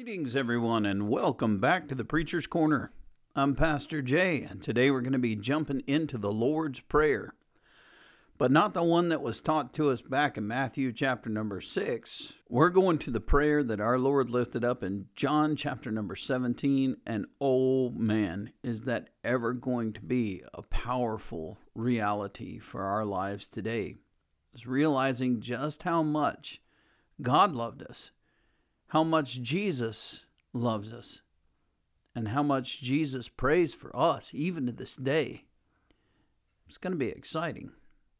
Greetings, everyone, and welcome back to the Preacher's Corner. I'm Pastor Jay, and today we're going to be jumping into the Lord's Prayer, but not the one that was taught to us back in Matthew chapter number 6. We're going to the prayer that our Lord lifted up in John chapter number 17, and oh man, is that ever going to be a powerful reality for our lives today? Is realizing just how much God loved us how much Jesus loves us and how much Jesus prays for us, even to this day. It's going to be exciting.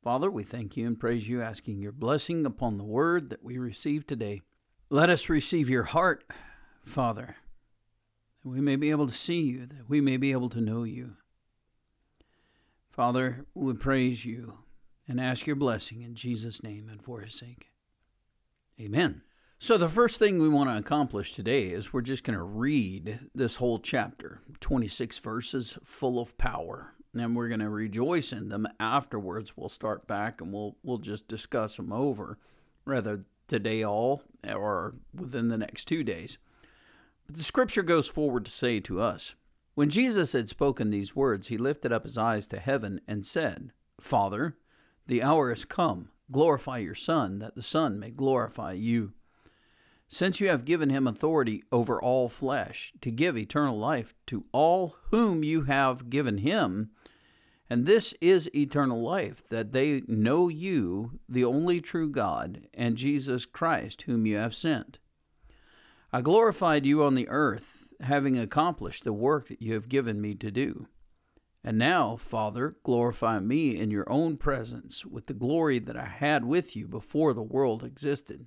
Father, we thank you and praise you, asking your blessing upon the word that we receive today. Let us receive your heart, Father, that we may be able to see you, that we may be able to know you. Father, we praise you and ask your blessing in Jesus' name and for his sake. Amen. So, the first thing we want to accomplish today is we're just going to read this whole chapter 26 verses full of power. And we're going to rejoice in them. Afterwards, we'll start back and we'll, we'll just discuss them over, rather today all or within the next two days. But the scripture goes forward to say to us When Jesus had spoken these words, he lifted up his eyes to heaven and said, Father, the hour is come. Glorify your Son, that the Son may glorify you since you have given him authority over all flesh, to give eternal life to all whom you have given him. And this is eternal life, that they know you, the only true God, and Jesus Christ, whom you have sent. I glorified you on the earth, having accomplished the work that you have given me to do. And now, Father, glorify me in your own presence with the glory that I had with you before the world existed.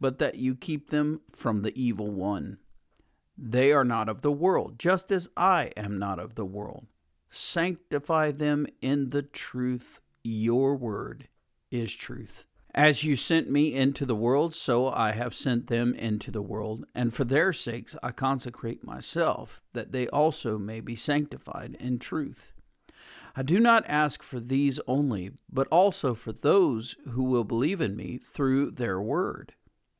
but that you keep them from the evil one. They are not of the world, just as I am not of the world. Sanctify them in the truth. Your word is truth. As you sent me into the world, so I have sent them into the world, and for their sakes I consecrate myself, that they also may be sanctified in truth. I do not ask for these only, but also for those who will believe in me through their word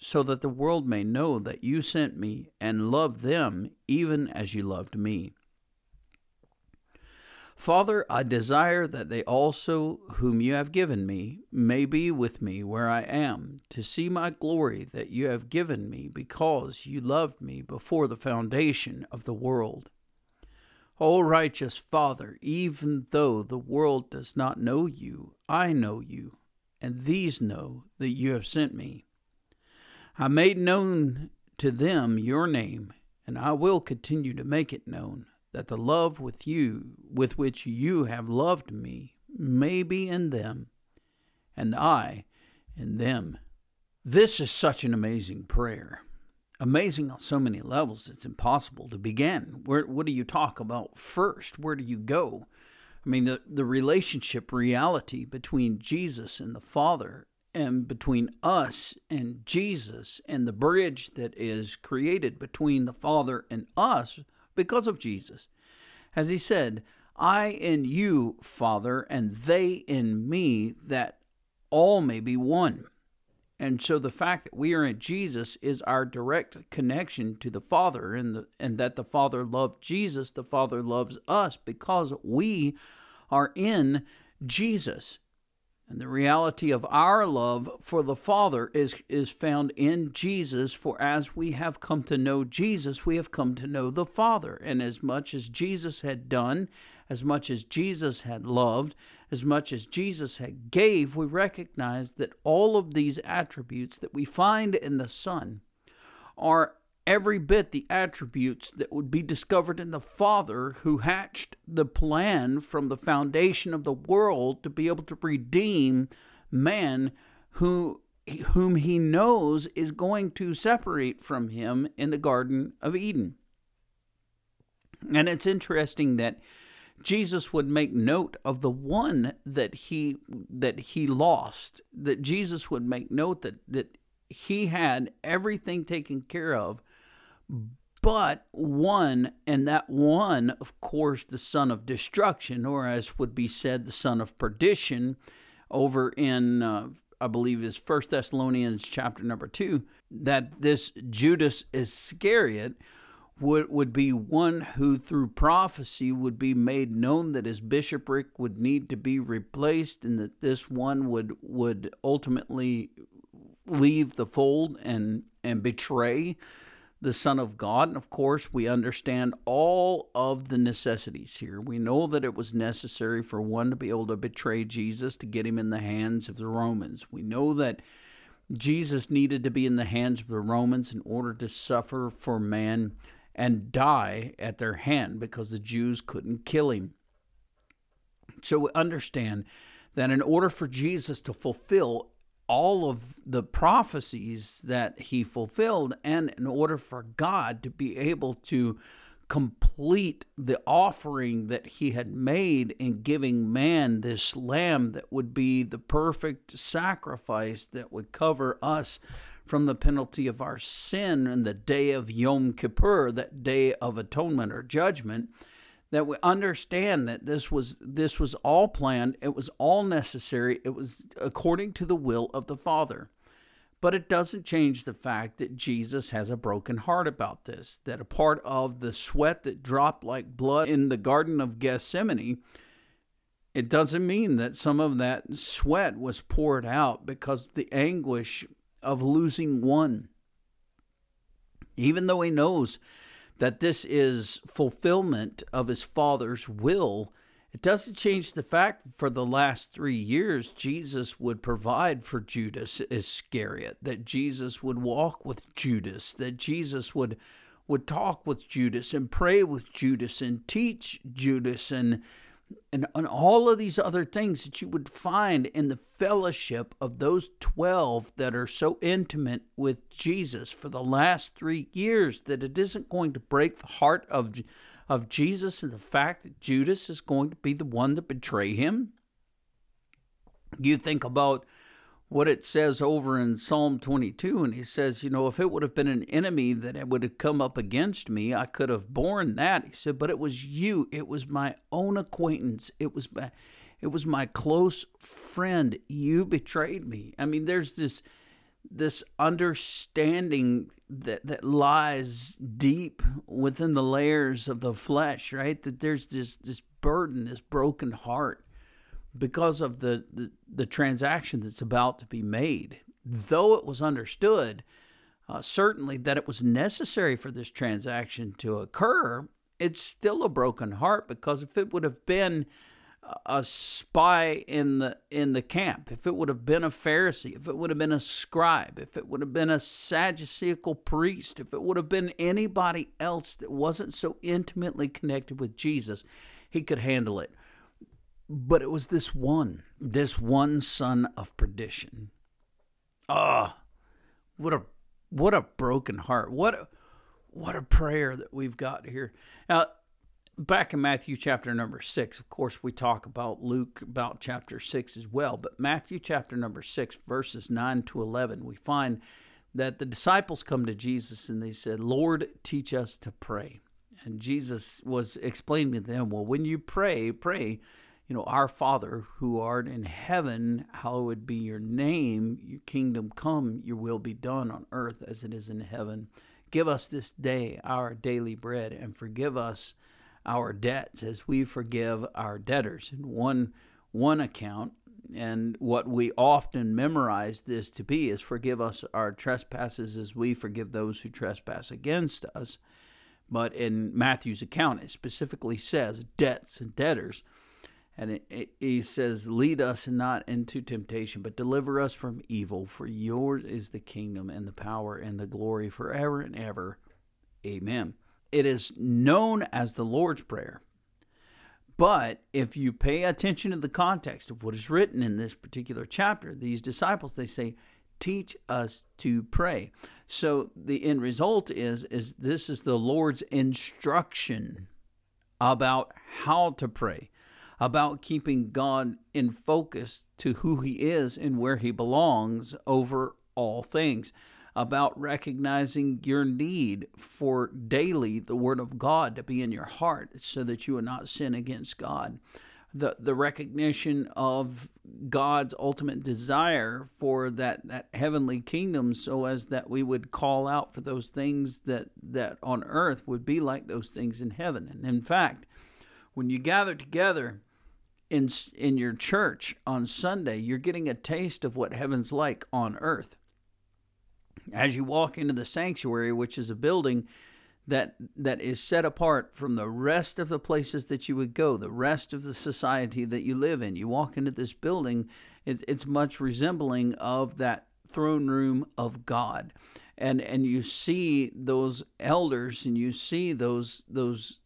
so that the world may know that you sent me and love them even as you loved me. Father, I desire that they also, whom you have given me, may be with me where I am, to see my glory that you have given me, because you loved me before the foundation of the world. O righteous Father, even though the world does not know you, I know you, and these know that you have sent me. I made known to them your name, and I will continue to make it known, that the love with you with which you have loved me may be in them, and I in them. This is such an amazing prayer. Amazing on so many levels, it's impossible to begin. Where, what do you talk about first? Where do you go? I mean, the, the relationship reality between Jesus and the Father and between us and Jesus and the bridge that is created between the Father and us because of Jesus. As he said, I in you, Father, and they in me, that all may be one. And so the fact that we are in Jesus is our direct connection to the Father, and, the, and that the Father loved Jesus, the Father loves us because we are in Jesus. And the reality of our love for the Father is, is found in Jesus, for as we have come to know Jesus, we have come to know the Father. And as much as Jesus had done, as much as Jesus had loved, as much as Jesus had gave, we recognize that all of these attributes that we find in the Son are every bit the attributes that would be discovered in the Father who hatched the plan from the foundation of the world to be able to redeem man who whom he knows is going to separate from him in the garden of Eden. And it's interesting that Jesus would make note of the one that he that he lost that Jesus would make note that that he had everything taken care of but one, and that one, of course, the son of destruction, or as would be said, the son of perdition, over in, uh, I believe, is First Thessalonians chapter number two, that this Judas Iscariot would, would be one who, through prophecy, would be made known that his bishopric would need to be replaced, and that this one would would ultimately leave the fold and and betray the Son of God. And of course, we understand all of the necessities here. We know that it was necessary for one to be able to betray Jesus to get him in the hands of the Romans. We know that Jesus needed to be in the hands of the Romans in order to suffer for man and die at their hand because the Jews couldn't kill him. So we understand that in order for Jesus to fulfill all of the prophecies that he fulfilled, and in order for God to be able to complete the offering that he had made in giving man this lamb that would be the perfect sacrifice that would cover us from the penalty of our sin in the day of Yom Kippur, that day of atonement or judgment that we understand that this was this was all planned it was all necessary it was according to the will of the father. But it doesn't change the fact that Jesus has a broken heart about this that a part of the sweat that dropped like blood in the garden of Gethsemane it doesn't mean that some of that sweat was poured out because the anguish of losing one. Even though he knows that this is fulfillment of his Father's will, it doesn't change the fact for the last three years, Jesus would provide for Judas Iscariot, that Jesus would walk with Judas, that Jesus would would talk with Judas and pray with Judas and teach Judas and and, and all of these other things that you would find in the fellowship of those 12 that are so intimate with Jesus for the last three years that it isn't going to break the heart of, of Jesus and the fact that Judas is going to be the one to betray him. You think about what it says over in Psalm 22, and he says, You know, if it would have been an enemy that it would have come up against me, I could have borne that. He said, But it was you. It was my own acquaintance. It was my, it was my close friend. You betrayed me. I mean, there's this this understanding that that lies deep within the layers of the flesh, right? That there's this this burden, this broken heart because of the, the, the transaction that's about to be made. Though it was understood, uh, certainly, that it was necessary for this transaction to occur, it's still a broken heart because if it would have been a spy in the in the camp, if it would have been a Pharisee, if it would have been a scribe, if it would have been a Sadduceical priest, if it would have been anybody else that wasn't so intimately connected with Jesus, he could handle it. But it was this one, this one son of perdition. Ah, oh, what a what a broken heart. What a, what a prayer that we've got here. Now, back in Matthew chapter number six, of course, we talk about Luke about chapter six as well, but Matthew chapter number six, verses nine to 11, we find that the disciples come to Jesus and they said, Lord, teach us to pray. And Jesus was explaining to them, well, when you pray, pray, you know, our Father who art in heaven, hallowed be your name, your kingdom come, your will be done on earth as it is in heaven. Give us this day our daily bread and forgive us our debts as we forgive our debtors. In one one account, and what we often memorize this to be is forgive us our trespasses as we forgive those who trespass against us. But in Matthew's account, it specifically says debts and debtors. And he says, Lead us not into temptation, but deliver us from evil. For yours is the kingdom and the power and the glory forever and ever. Amen. It is known as the Lord's Prayer. But if you pay attention to the context of what is written in this particular chapter, these disciples, they say, teach us to pray. So the end result is, is this is the Lord's instruction about how to pray, about keeping God in focus to who he is and where he belongs over all things about recognizing your need for daily the Word of God to be in your heart so that you will not sin against God. The, the recognition of God's ultimate desire for that, that heavenly kingdom so as that we would call out for those things that, that on earth would be like those things in heaven. And in fact, when you gather together in, in your church on Sunday, you're getting a taste of what heaven's like on earth as you walk into the sanctuary, which is a building that that is set apart from the rest of the places that you would go, the rest of the society that you live in. You walk into this building, it, it's much resembling of that throne room of God, and and you see those elders and you see those those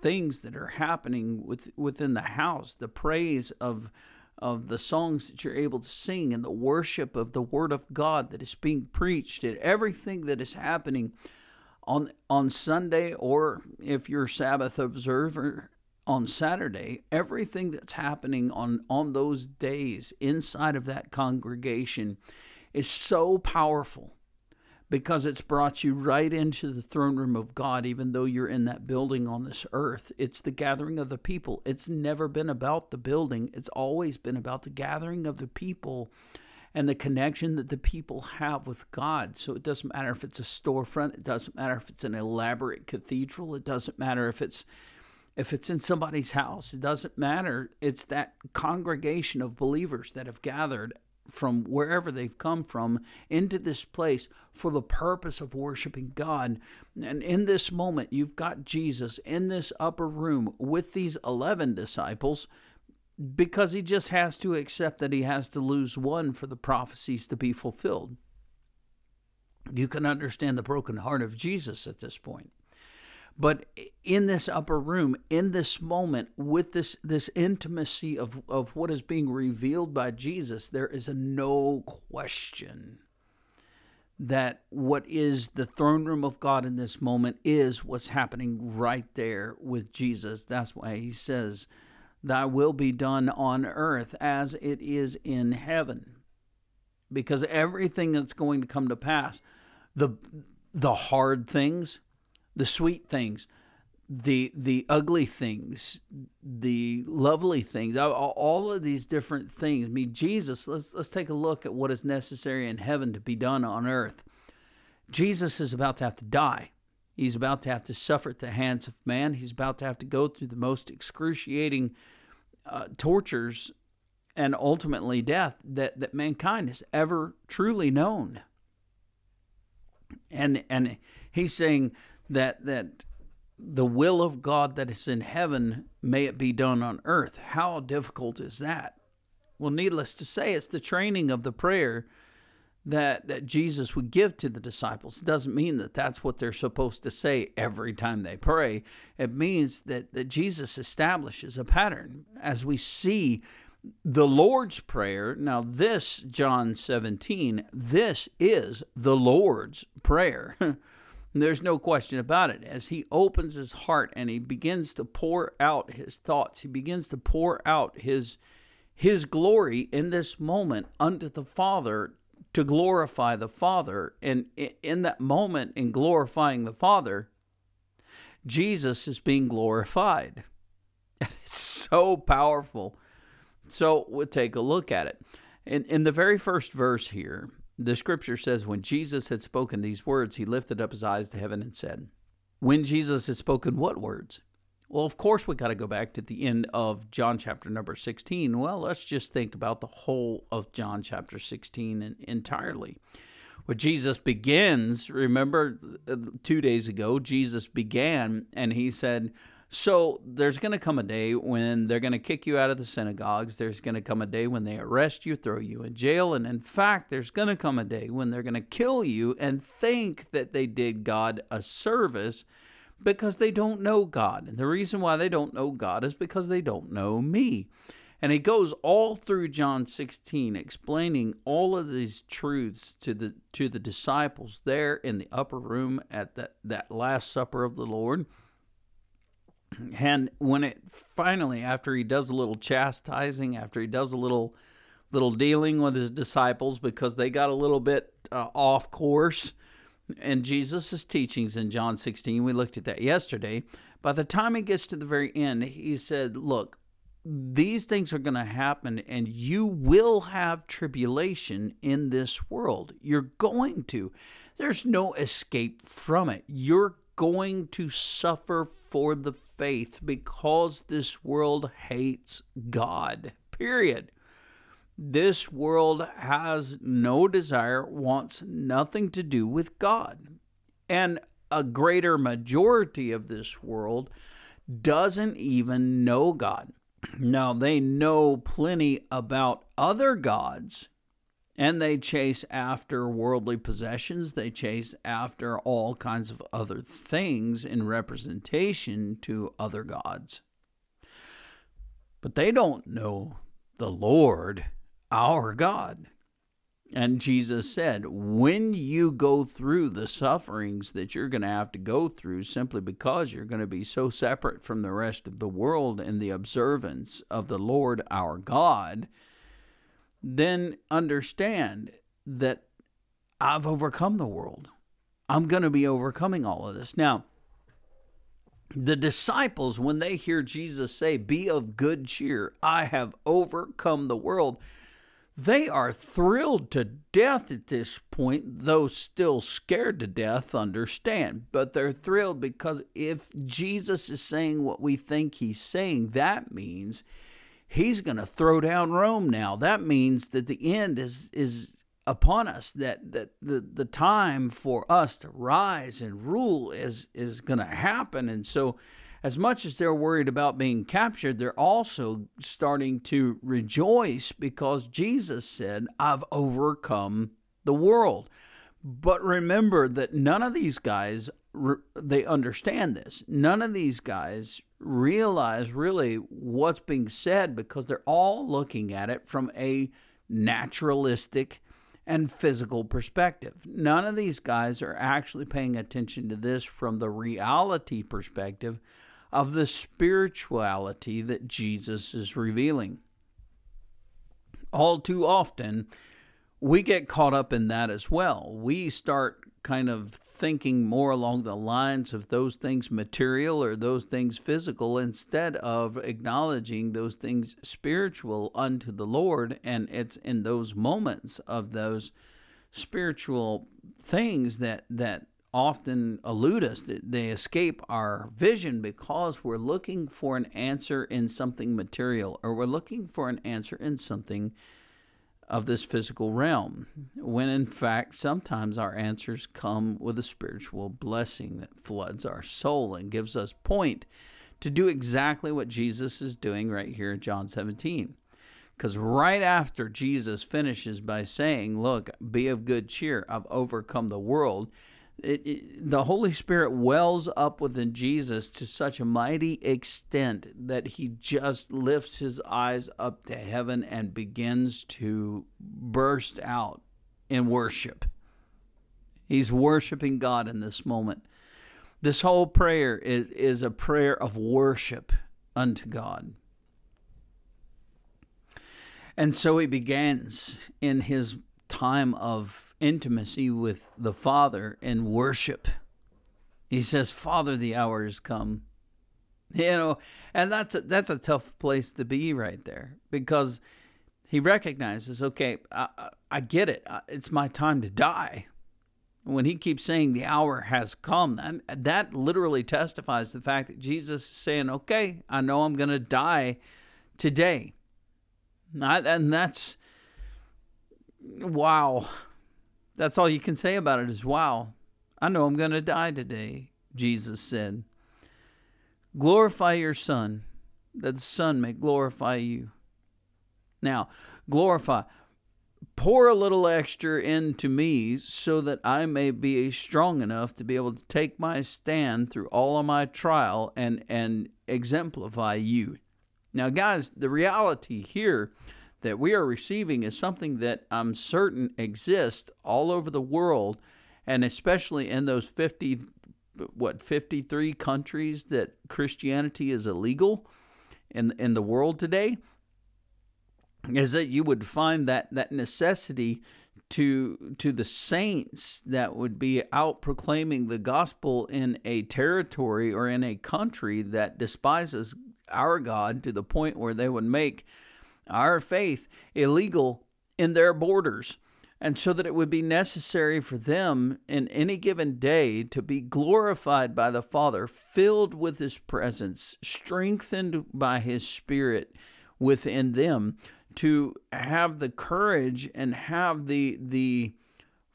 things that are happening with within the house, the praise of of the songs that you're able to sing and the worship of the Word of God that is being preached and everything that is happening on on Sunday or if you're Sabbath observer on Saturday, everything that's happening on, on those days inside of that congregation is so powerful because it's brought you right into the throne room of God, even though you're in that building on this earth. It's the gathering of the people. It's never been about the building, it's always been about the gathering of the people and the connection that the people have with God. So it doesn't matter if it's a storefront, it doesn't matter if it's an elaborate cathedral, it doesn't matter if it's if it's in somebody's house, it doesn't matter. It's that congregation of believers that have gathered from wherever they've come from into this place for the purpose of worshiping God. And in this moment, you've got Jesus in this upper room with these 11 disciples because he just has to accept that he has to lose one for the prophecies to be fulfilled. You can understand the broken heart of Jesus at this point. But in this upper room, in this moment, with this this intimacy of, of what is being revealed by Jesus, there is a no question that what is the throne room of God in this moment is what's happening right there with Jesus. That's why he says, Thy will be done on earth as it is in heaven. Because everything that's going to come to pass, the the hard things, the sweet things, the the ugly things, the lovely things, all of these different things. I mean, Jesus. Let's let's take a look at what is necessary in heaven to be done on earth. Jesus is about to have to die. He's about to have to suffer at the hands of man. He's about to have to go through the most excruciating uh, tortures and ultimately death that, that mankind has ever truly known. And and he's saying that that the will of God that is in heaven, may it be done on earth. How difficult is that? Well, needless to say, it's the training of the prayer that, that Jesus would give to the disciples. It doesn't mean that that's what they're supposed to say every time they pray. It means that, that Jesus establishes a pattern. As we see the Lord's Prayer, now this, John 17, this is the Lord's Prayer. There's no question about it. As he opens his heart and he begins to pour out his thoughts, he begins to pour out his his glory in this moment unto the Father to glorify the Father. And in that moment, in glorifying the Father, Jesus is being glorified. And it's so powerful. So we'll take a look at it. In, in the very first verse here, the scripture says, When Jesus had spoken these words, he lifted up his eyes to heaven and said, When Jesus had spoken what words? Well, of course, we got to go back to the end of John chapter number 16. Well, let's just think about the whole of John chapter 16 entirely. Where Jesus begins, remember uh, two days ago, Jesus began and he said, so there's going to come a day when they're going to kick you out of the synagogues. There's going to come a day when they arrest you, throw you in jail. And in fact, there's going to come a day when they're going to kill you and think that they did God a service because they don't know God. And the reason why they don't know God is because they don't know me. And he goes all through John 16 explaining all of these truths to the to the disciples there in the upper room at that, that last supper of the Lord. And when it finally, after he does a little chastising, after he does a little little dealing with his disciples because they got a little bit uh, off course, and Jesus' teachings in John 16, we looked at that yesterday. By the time he gets to the very end, he said, Look, these things are going to happen, and you will have tribulation in this world. You're going to. There's no escape from it. You're going to suffer for the faith because this world hates God. Period. This world has no desire, wants nothing to do with God. And a greater majority of this world doesn't even know God. Now, they know plenty about other gods and they chase after worldly possessions. They chase after all kinds of other things in representation to other gods. But they don't know the Lord, our God. And Jesus said, when you go through the sufferings that you're going to have to go through simply because you're going to be so separate from the rest of the world in the observance of the Lord our God, then understand that I've overcome the world. I'm going to be overcoming all of this. Now, the disciples, when they hear Jesus say, Be of good cheer, I have overcome the world, they are thrilled to death at this point, though still scared to death, understand. But they're thrilled because if Jesus is saying what we think he's saying, that means he's going to throw down Rome now. That means that the end is is upon us that that the the time for us to rise and rule is is going to happen and so as much as they're worried about being captured they're also starting to rejoice because Jesus said I've overcome the world but remember that none of these guys they understand this none of these guys realize really what's being said because they're all looking at it from a naturalistic and physical perspective. None of these guys are actually paying attention to this from the reality perspective of the spirituality that Jesus is revealing. All too often, we get caught up in that as well. We start kind of thinking more along the lines of those things material or those things physical instead of acknowledging those things spiritual unto the Lord. And it's in those moments of those spiritual things that, that often elude us, that they escape our vision because we're looking for an answer in something material or we're looking for an answer in something of this physical realm, when in fact, sometimes our answers come with a spiritual blessing that floods our soul and gives us point to do exactly what Jesus is doing right here in John 17. Because right after Jesus finishes by saying, Look, be of good cheer, I've overcome the world, it, it, the Holy Spirit wells up within Jesus to such a mighty extent that he just lifts his eyes up to heaven and begins to burst out in worship. He's worshiping God in this moment. This whole prayer is, is a prayer of worship unto God. And so he begins in his time of intimacy with the Father in worship. He says, Father, the hour has come. You know, and that's a, that's a tough place to be right there because he recognizes, okay, I, I get it. It's my time to die. When he keeps saying the hour has come, that, that literally testifies the fact that Jesus is saying, okay, I know I'm going to die today. And that's wow. That's all you can say about it is wow. I know I'm going to die today, Jesus said. Glorify your Son, that the Son may glorify you. Now, glorify. Pour a little extra into me so that I may be strong enough to be able to take my stand through all of my trial and, and exemplify you. Now, guys, the reality here that we are receiving is something that I'm certain exists all over the world, and especially in those 50, what, 53 countries that Christianity is illegal in, in the world today, is that you would find that, that necessity to to the saints that would be out proclaiming the gospel in a territory or in a country that despises our God to the point where they would make our faith illegal in their borders. And so that it would be necessary for them in any given day to be glorified by the Father, filled with His presence, strengthened by His Spirit within them, to have the courage and have the, the,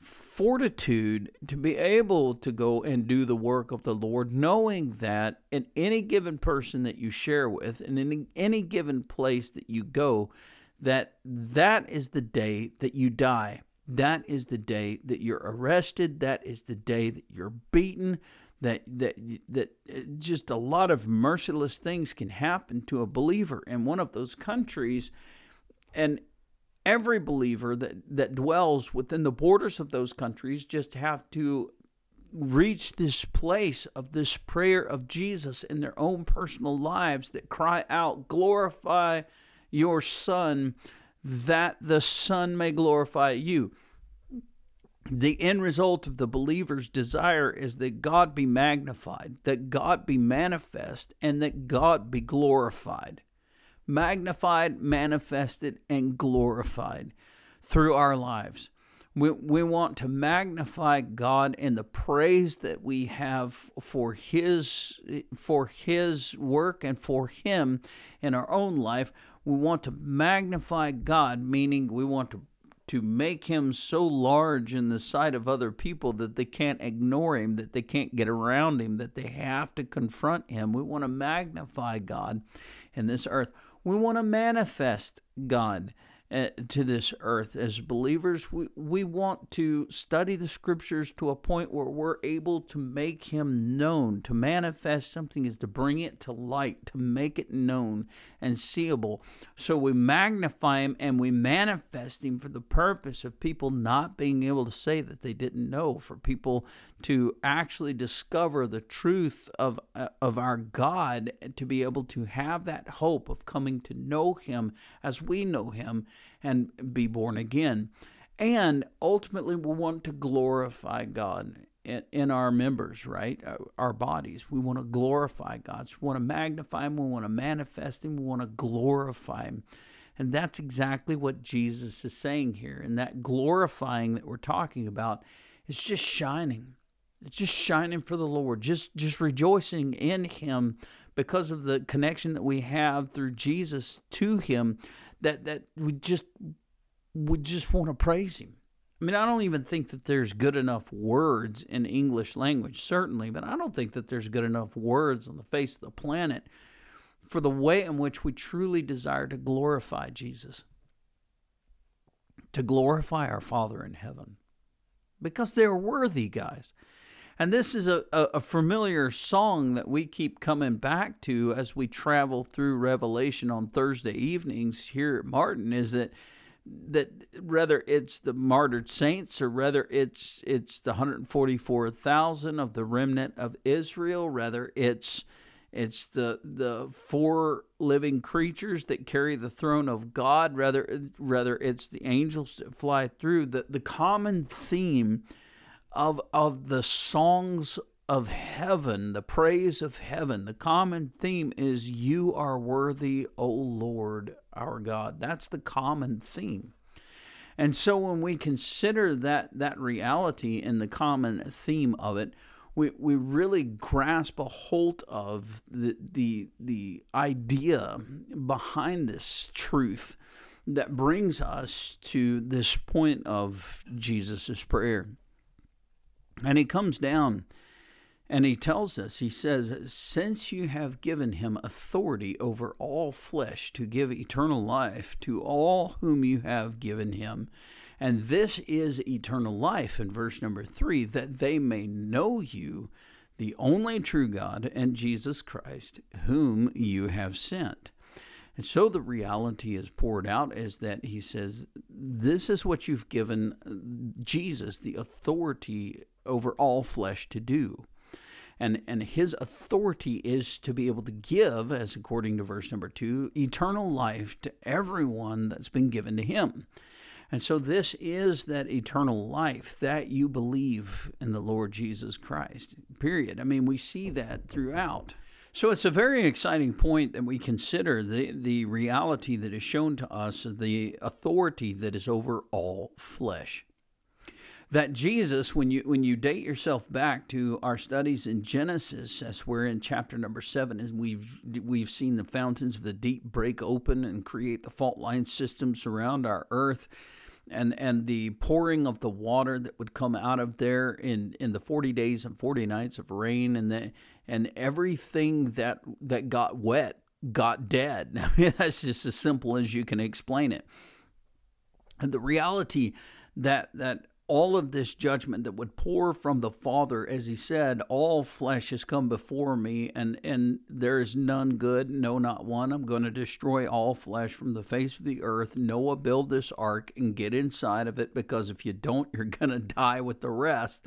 fortitude to be able to go and do the work of the Lord, knowing that in any given person that you share with, and in any given place that you go, that that is the day that you die. That is the day that you're arrested. That is the day that you're beaten. That that that uh, just a lot of merciless things can happen to a believer in one of those countries, and every believer that, that dwells within the borders of those countries just have to reach this place of this prayer of Jesus in their own personal lives that cry out, Glorify your Son, that the Son may glorify you. The end result of the believer's desire is that God be magnified, that God be manifest, and that God be glorified magnified, manifested, and glorified through our lives. We, we want to magnify God in the praise that we have for his for his work and for him in our own life. We want to magnify God, meaning we want to to make him so large in the sight of other people that they can't ignore him, that they can't get around him, that they have to confront him. We want to magnify God in this earth. We want to manifest God to this earth as believers. We, we want to study the scriptures to a point where we're able to make Him known. To manifest something is to bring it to light, to make it known and seeable. So we magnify Him and we manifest Him for the purpose of people not being able to say that they didn't know, for people to actually discover the truth of, uh, of our God, to be able to have that hope of coming to know Him as we know Him and be born again. And ultimately, we want to glorify God in, our members, right? Uh, our bodies. We want to glorify God. So we want to magnify Him. We want to manifest Him. We want to glorify Him. And that's exactly what Jesus is saying here. And that glorifying that we're talking about is just shining. It's just shining for the Lord, just just rejoicing in Him because of the connection that we have through Jesus to Him. That that we just we just want to praise Him. I mean, I don't even think that there's good enough words in English language, certainly, but I don't think that there's good enough words on the face of the planet for the way in which we truly desire to glorify Jesus, to glorify our Father in heaven, because they're worthy, guys. And this is a, a, familiar song that we keep coming back to as we travel through Revelation on Thursday evenings here at Martin is that that whether it's the martyred saints or whether it's it's the 144,000 of the remnant of Israel, rather it's it's the the four living creatures that carry the throne of God, rather rather it's the angels that fly through. The the common theme of of the songs of heaven, the praise of heaven, the common theme is you are worthy, O Lord our God. That's the common theme. And so when we consider that that reality and the common theme of it, we, we really grasp a hold of the, the the idea behind this truth that brings us to this point of Jesus' prayer. And he comes down and he tells us, he says, Since you have given him authority over all flesh to give eternal life to all whom you have given him, and this is eternal life in verse number three, that they may know you, the only true God, and Jesus Christ, whom you have sent. And so the reality is poured out is that he says, This is what you've given uh, Jesus the authority over all flesh to do. And, and his authority is to be able to give, as according to verse number two, eternal life to everyone that's been given to him. And so, this is that eternal life that you believe in the Lord Jesus Christ, period. I mean, we see that throughout. So, it's a very exciting point that we consider the, the reality that is shown to us the authority that is over all flesh. That Jesus, when you when you date yourself back to our studies in Genesis, as we're in chapter number seven, and we've we've seen the fountains of the deep break open and create the fault line systems around our earth, and and the pouring of the water that would come out of there in in the forty days and forty nights of rain, and the and everything that that got wet got dead. I mean, that's just as simple as you can explain it. And the reality that that all of this judgment that would pour from the Father, as he said, all flesh has come before me, and, and there is none good, no, not one. I'm going to destroy all flesh from the face of the earth. Noah, build this ark and get inside of it, because if you don't, you're going to die with the rest.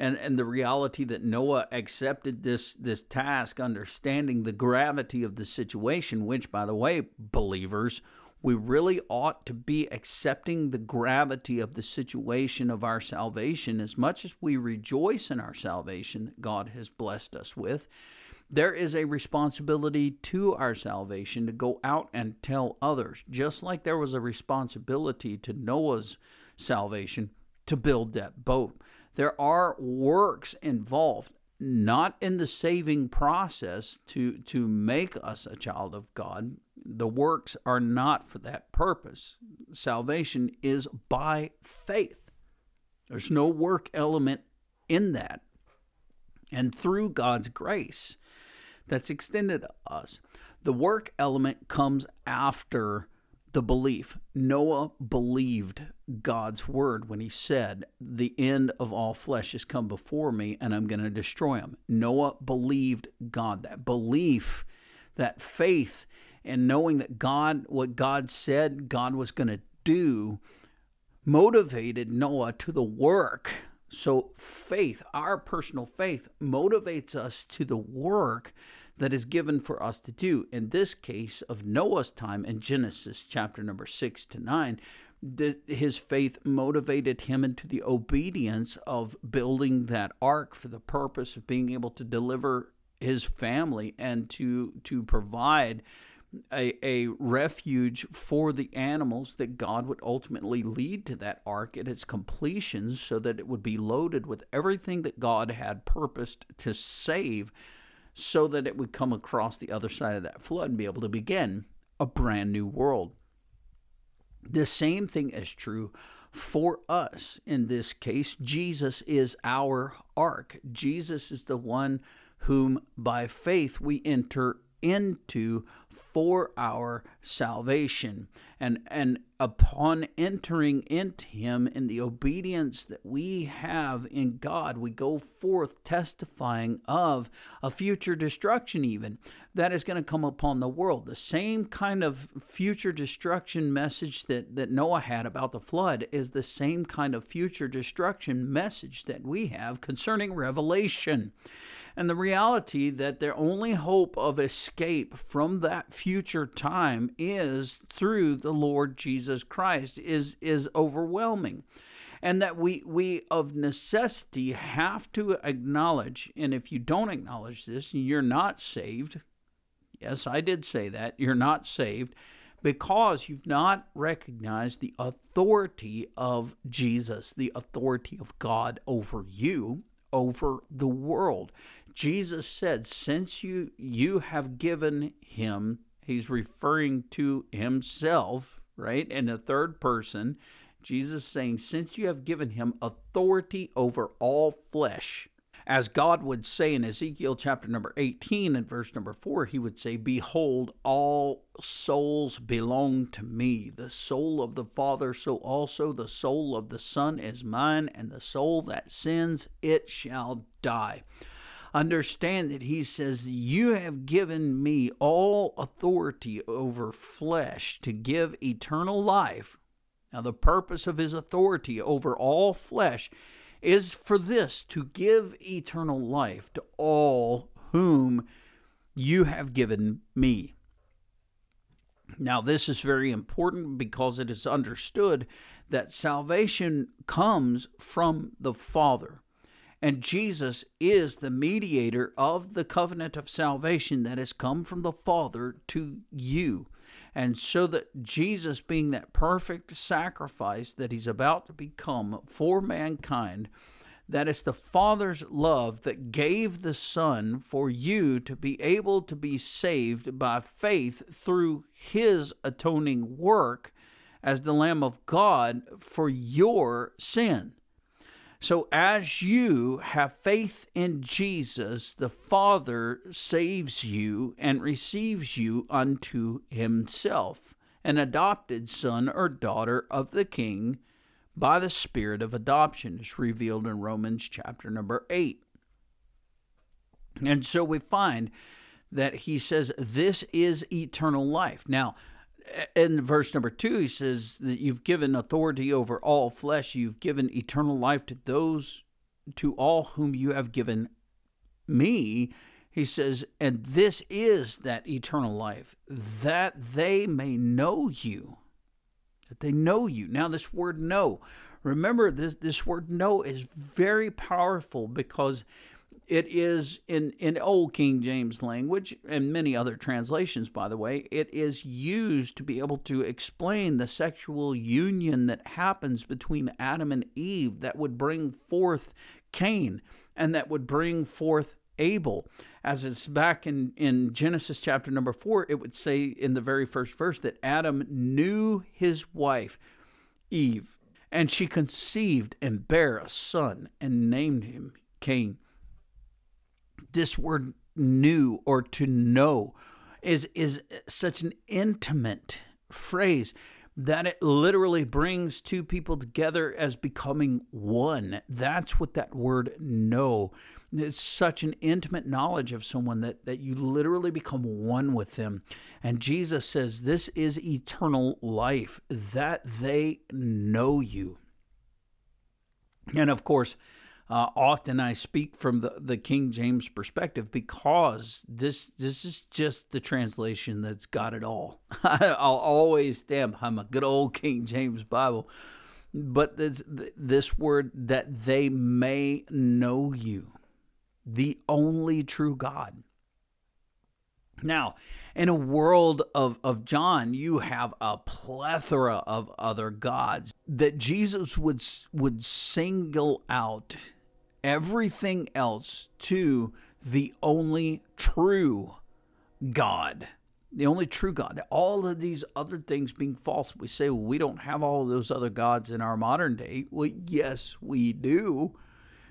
And, and the reality that Noah accepted this this task, understanding the gravity of the situation, which, by the way, believers, we really ought to be accepting the gravity of the situation of our salvation as much as we rejoice in our salvation that God has blessed us with. There is a responsibility to our salvation to go out and tell others, just like there was a responsibility to Noah's salvation to build that boat. There are works involved not in the saving process to to make us a child of God the works are not for that purpose. Salvation is by faith. There's no work element in that. And through God's grace that's extended to us. The work element comes after the belief. Noah believed God's word when he said, The end of all flesh has come before me and I'm going to destroy them. Noah believed God. That belief, that faith and knowing that God, what God said God was going to do, motivated Noah to the work. So, faith, our personal faith, motivates us to the work that is given for us to do. In this case of Noah's time in Genesis chapter number 6 to 9, his faith motivated him into the obedience of building that ark for the purpose of being able to deliver his family and to to provide a, a refuge for the animals that God would ultimately lead to that ark at its completion so that it would be loaded with everything that God had purposed to save so that it would come across the other side of that flood and be able to begin a brand new world. The same thing is true for us. In this case, Jesus is our ark. Jesus is the one whom by faith we enter into for our salvation. And, and upon entering into Him in the obedience that we have in God, we go forth testifying of a future destruction, even that is going to come upon the world. The same kind of future destruction message that, that Noah had about the flood is the same kind of future destruction message that we have concerning Revelation and the reality that their only hope of escape from that future time is through the Lord Jesus Christ is is overwhelming and that we we of necessity have to acknowledge and if you don't acknowledge this you're not saved. Yes I did say that. You're not saved because you've not recognized the authority of Jesus the authority of God over you over the world. Jesus said, Since you, you have given him, he's referring to himself, right? In the third person, Jesus saying, Since you have given him authority over all flesh, as God would say in Ezekiel chapter number 18 and verse number 4, he would say, Behold, all souls belong to me. The soul of the Father, so also the soul of the Son is mine, and the soul that sins, it shall die understand that he says, You have given me all authority over flesh to give eternal life. Now, the purpose of his authority over all flesh is for this to give eternal life to all whom you have given me. Now, this is very important because it is understood that salvation comes from the Father. And Jesus is the mediator of the covenant of salvation that has come from the Father to you. And so that Jesus, being that perfect sacrifice that he's about to become for mankind, that it's the Father's love that gave the Son for you to be able to be saved by faith through his atoning work as the Lamb of God for your sin. So, as you have faith in Jesus, the Father saves you and receives you unto himself, an adopted son or daughter of the King by the Spirit of adoption, is revealed in Romans chapter number 8. And so we find that he says, This is eternal life. Now, in verse number two, he says that you've given authority over all flesh. You've given eternal life to those, to all whom you have given me. He says, and this is that eternal life, that they may know you. That they know you. Now, this word know, remember this, this word know is very powerful because it is in in old King James language and many other translations by the way it is used to be able to explain the sexual union that happens between Adam and Eve that would bring forth Cain and that would bring forth Abel. As it's back in in Genesis chapter number 4 it would say in the very first verse that Adam knew his wife Eve and she conceived and bare a son and named him Cain this word knew or to know is is such an intimate phrase that it literally brings two people together as becoming one. That's what that word know. It's such an intimate knowledge of someone that, that you literally become one with them. And Jesus says, This is eternal life, that they know you. And of course, uh, often I speak from the, the King James perspective because this this is just the translation that's got it all. I'll always stand behind my good old King James Bible, but this this word that they may know you, the only true God. Now, in a world of, of John, you have a plethora of other gods that Jesus would would single out everything else to the only true God. the only true God. All of these other things being false, we say well, we don't have all those other gods in our modern day. Well, yes, we do.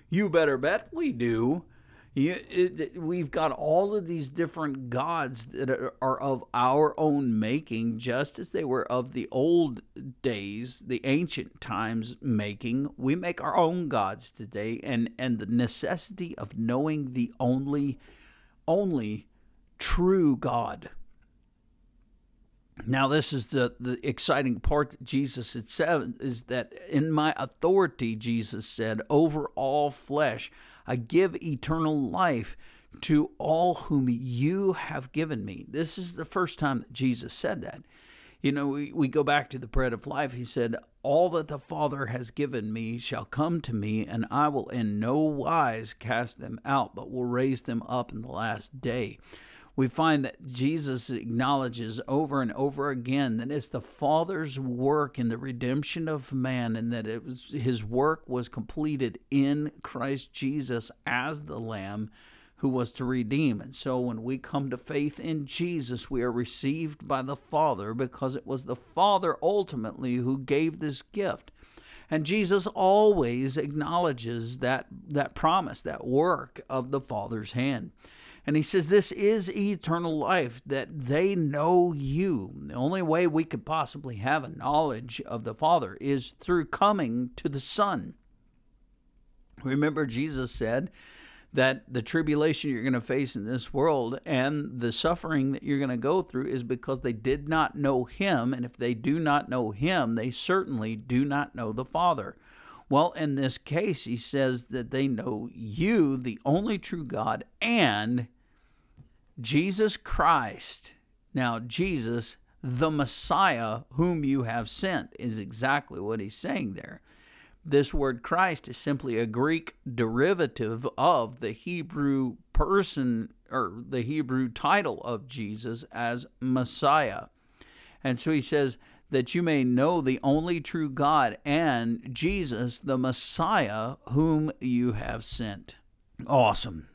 You better bet we do. You, it, we've got all of these different gods that are, are of our own making, just as they were of the old days, the ancient times making. We make our own gods today, and and the necessity of knowing the only, only true God now, this is the, the exciting part that Jesus had said is that in my authority, Jesus said, over all flesh, I give eternal life to all whom you have given me. This is the first time that Jesus said that. You know, we, we go back to the bread of life. He said, All that the Father has given me shall come to me, and I will in no wise cast them out, but will raise them up in the last day we find that Jesus acknowledges over and over again that it's the Father's work in the redemption of man and that it was his work was completed in Christ Jesus as the lamb who was to redeem. And so when we come to faith in Jesus, we are received by the Father because it was the Father ultimately who gave this gift. And Jesus always acknowledges that that promise, that work of the Father's hand. And he says, This is eternal life, that they know you. The only way we could possibly have a knowledge of the Father is through coming to the Son. Remember, Jesus said that the tribulation you're going to face in this world and the suffering that you're going to go through is because they did not know Him. And if they do not know Him, they certainly do not know the Father. Well, in this case, he says that they know you, the only true God, and Jesus Christ. Now, Jesus, the Messiah, whom you have sent, is exactly what he's saying there. This word Christ is simply a Greek derivative of the Hebrew person or the Hebrew title of Jesus as Messiah. And so he says, that you may know the only true God and Jesus, the Messiah, whom you have sent. Awesome.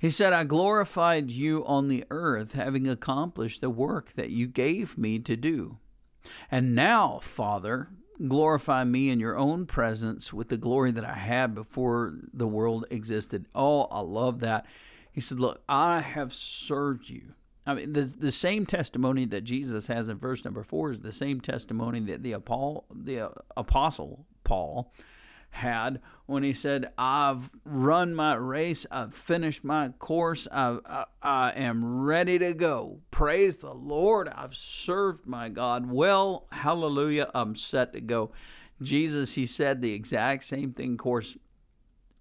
He said, I glorified you on the earth, having accomplished the work that you gave me to do. And now, Father, glorify me in your own presence with the glory that I had before the world existed. Oh, I love that. He said, Look, I have served you I mean, the the same testimony that Jesus has in verse number four is the same testimony that the apostle, the uh, apostle Paul had when he said, "I've run my race, I've finished my course, I've, I, I am ready to go. Praise the Lord! I've served my God well. Hallelujah! I'm set to go." Jesus, he said the exact same thing. Course,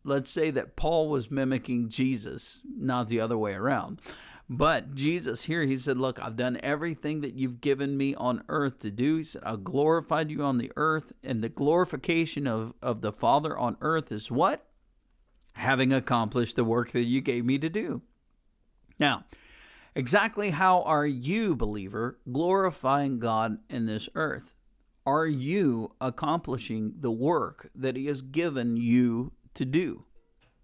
let's say that Paul was mimicking Jesus, not the other way around. But Jesus here, he said, Look, I've done everything that you've given me on earth to do. He said, I glorified you on the earth. And the glorification of, of the Father on earth is what? Having accomplished the work that you gave me to do. Now, exactly how are you, believer, glorifying God in this earth? Are you accomplishing the work that He has given you to do?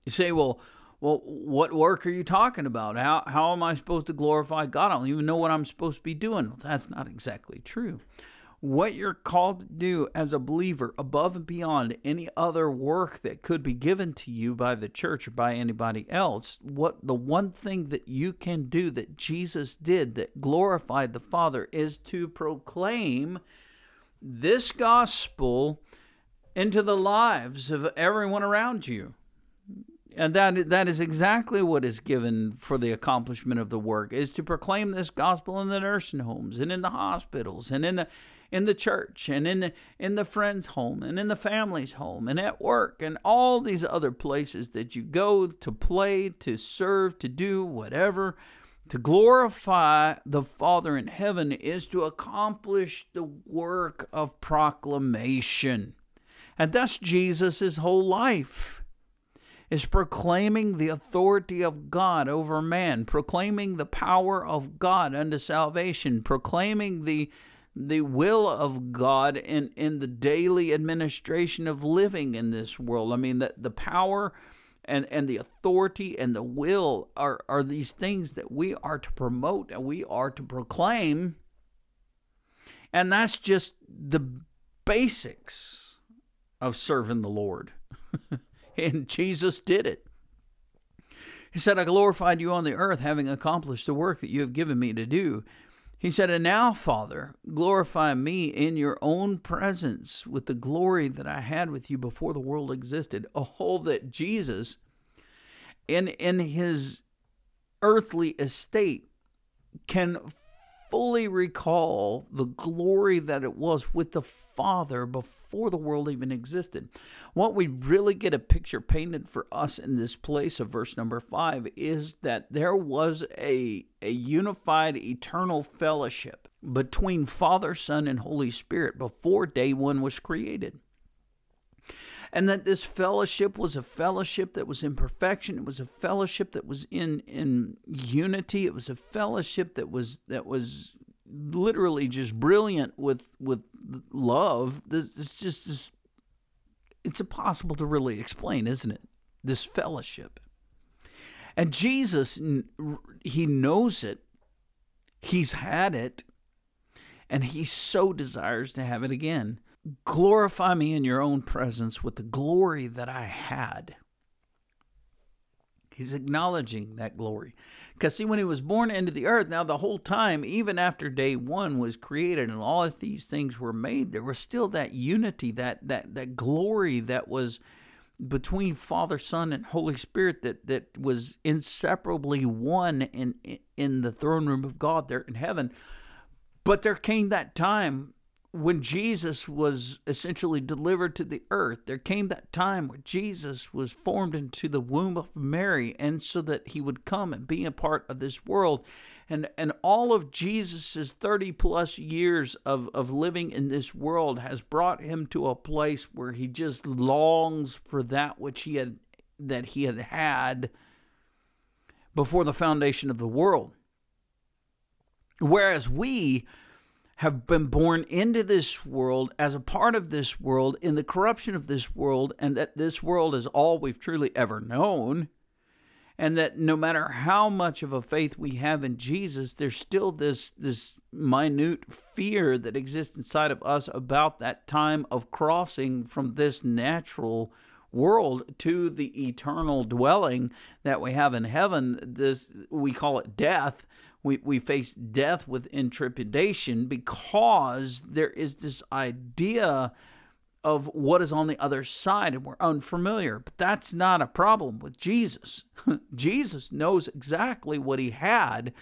You say, well, well, what work are you talking about? How, how am I supposed to glorify God? I don't even know what I'm supposed to be doing. Well, that's not exactly true. What you're called to do as a believer, above and beyond any other work that could be given to you by the church or by anybody else, what the one thing that you can do that Jesus did that glorified the Father is to proclaim this gospel into the lives of everyone around you. And that that is exactly what is given for the accomplishment of the work is to proclaim this gospel in the nursing homes and in the hospitals and in the in the church and in the in the friend's home and in the family's home and at work and all these other places that you go to play, to serve, to do whatever. To glorify the Father in heaven is to accomplish the work of proclamation. And that's Jesus' whole life is proclaiming the authority of God over man, proclaiming the power of God unto salvation, proclaiming the the will of God in, in the daily administration of living in this world. I mean, that the power and, and the authority and the will are, are these things that we are to promote and we are to proclaim. And that's just the basics of serving the Lord. and Jesus did it. He said, I glorified you on the earth, having accomplished the work that you have given me to do. He said, And now, Father, glorify me in your own presence with the glory that I had with you before the world existed. Oh, that Jesus, in, in his earthly estate, can fully recall the glory that it was with the Father before the world even existed. What we really get a picture painted for us in this place of verse number five is that there was a, a unified eternal fellowship between Father, Son, and Holy Spirit before day one was created and that this fellowship was a fellowship that was in perfection. It was a fellowship that was in in unity. It was a fellowship that was that was literally just brilliant with with love. It's just this, it's impossible to really explain isn't it? This fellowship. And jesus he knows it. He's had it. And he so desires to have it again glorify me in your own presence with the glory that I had. He's acknowledging that glory. Because, see, when he was born into the earth, now the whole time, even after day one was created and all of these things were made, there was still that unity, that, that, that glory that was between Father, Son, and Holy Spirit that, that was inseparably one in, in the throne room of God there in heaven. But there came that time when Jesus was essentially delivered to the earth, there came that time where Jesus was formed into the womb of Mary, and so that he would come and be a part of this world. And, and all of Jesus's 30 plus years of, of living in this world has brought him to a place where he just longs for that which he had that he had had before the foundation of the world. Whereas we have been born into this world as a part of this world in the corruption of this world, and that this world is all we've truly ever known. And that no matter how much of a faith we have in Jesus, there's still this, this minute fear that exists inside of us about that time of crossing from this natural world to the eternal dwelling that we have in heaven. This we call it death we, we face death with intrepidation because there is this idea of what is on the other side and we're unfamiliar. But that's not a problem with Jesus. Jesus knows exactly what he had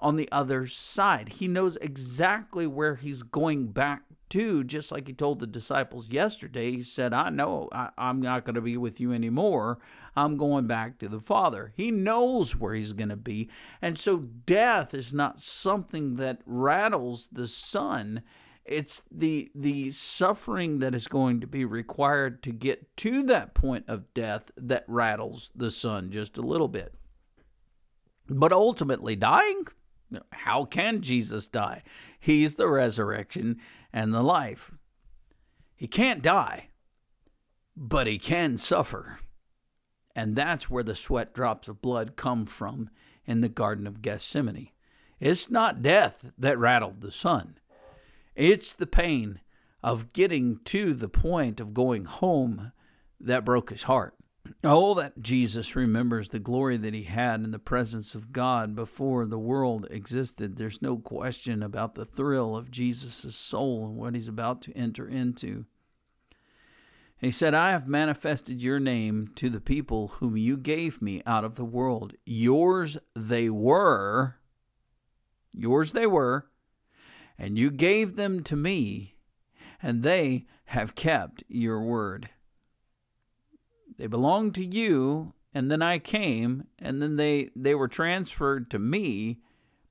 on the other side. He knows exactly where he's going back to, just like he told the disciples yesterday. He said, I know I, am not going to be with you anymore. I'm going back to the Father. He knows where he's going to be. And so death is not something that rattles the Son. It's the the suffering that is going to be required to get to that point of death that rattles the Son just a little bit. But ultimately, dying, how can Jesus die? He's the resurrection and the life. He can't die, but he can suffer. And that's where the sweat drops of blood come from in the Garden of Gethsemane. It's not death that rattled the son, it's the pain of getting to the point of going home that broke his heart. Oh, that Jesus remembers the glory that he had in the presence of God before the world existed. There's no question about the thrill of Jesus' soul and what he's about to enter into. He said, I have manifested your name to the people whom you gave me out of the world. Yours they were, yours they were, and you gave them to me, and they have kept your word. They belonged to you, and then I came, and then they, they were transferred to me.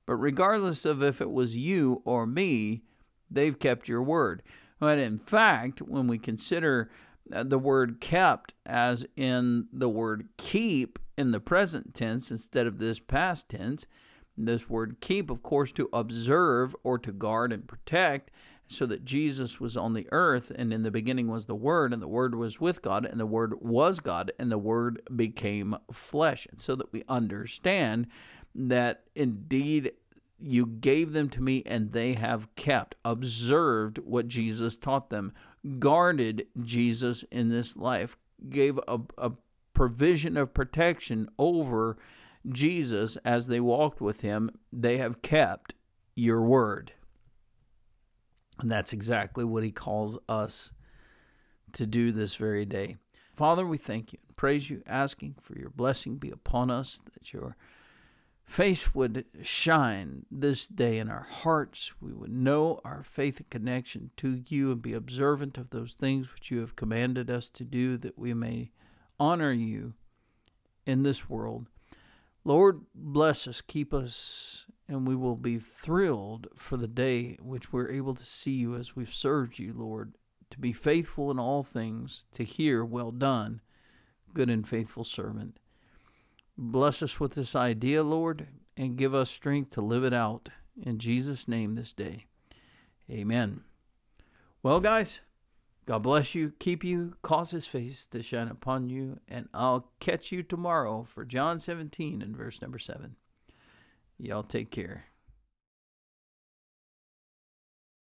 But regardless of if it was you or me, they've kept your word. But in fact, when we consider uh, the word kept as in the word keep in the present tense instead of this past tense, this word keep, of course, to observe or to guard and protect. So that Jesus was on the earth, and in the beginning was the Word, and the Word was with God, and the Word was God, and the Word became flesh. And so that we understand that indeed you gave them to me, and they have kept, observed what Jesus taught them, guarded Jesus in this life, gave a, a provision of protection over Jesus as they walked with him. They have kept your word. And that's exactly what he calls us to do this very day. Father, we thank you and praise you, asking for your blessing be upon us, that your face would shine this day in our hearts. We would know our faith and connection to you and be observant of those things which you have commanded us to do, that we may honor you in this world. Lord, bless us, keep us, and we will be thrilled for the day which we're able to see you as we've served you, Lord, to be faithful in all things, to hear, well done, good and faithful servant. Bless us with this idea, Lord, and give us strength to live it out. In Jesus' name this day. Amen. Well, guys, God bless you, keep you, cause his face to shine upon you, and I'll catch you tomorrow for John 17 and verse number 7. Y'all take care.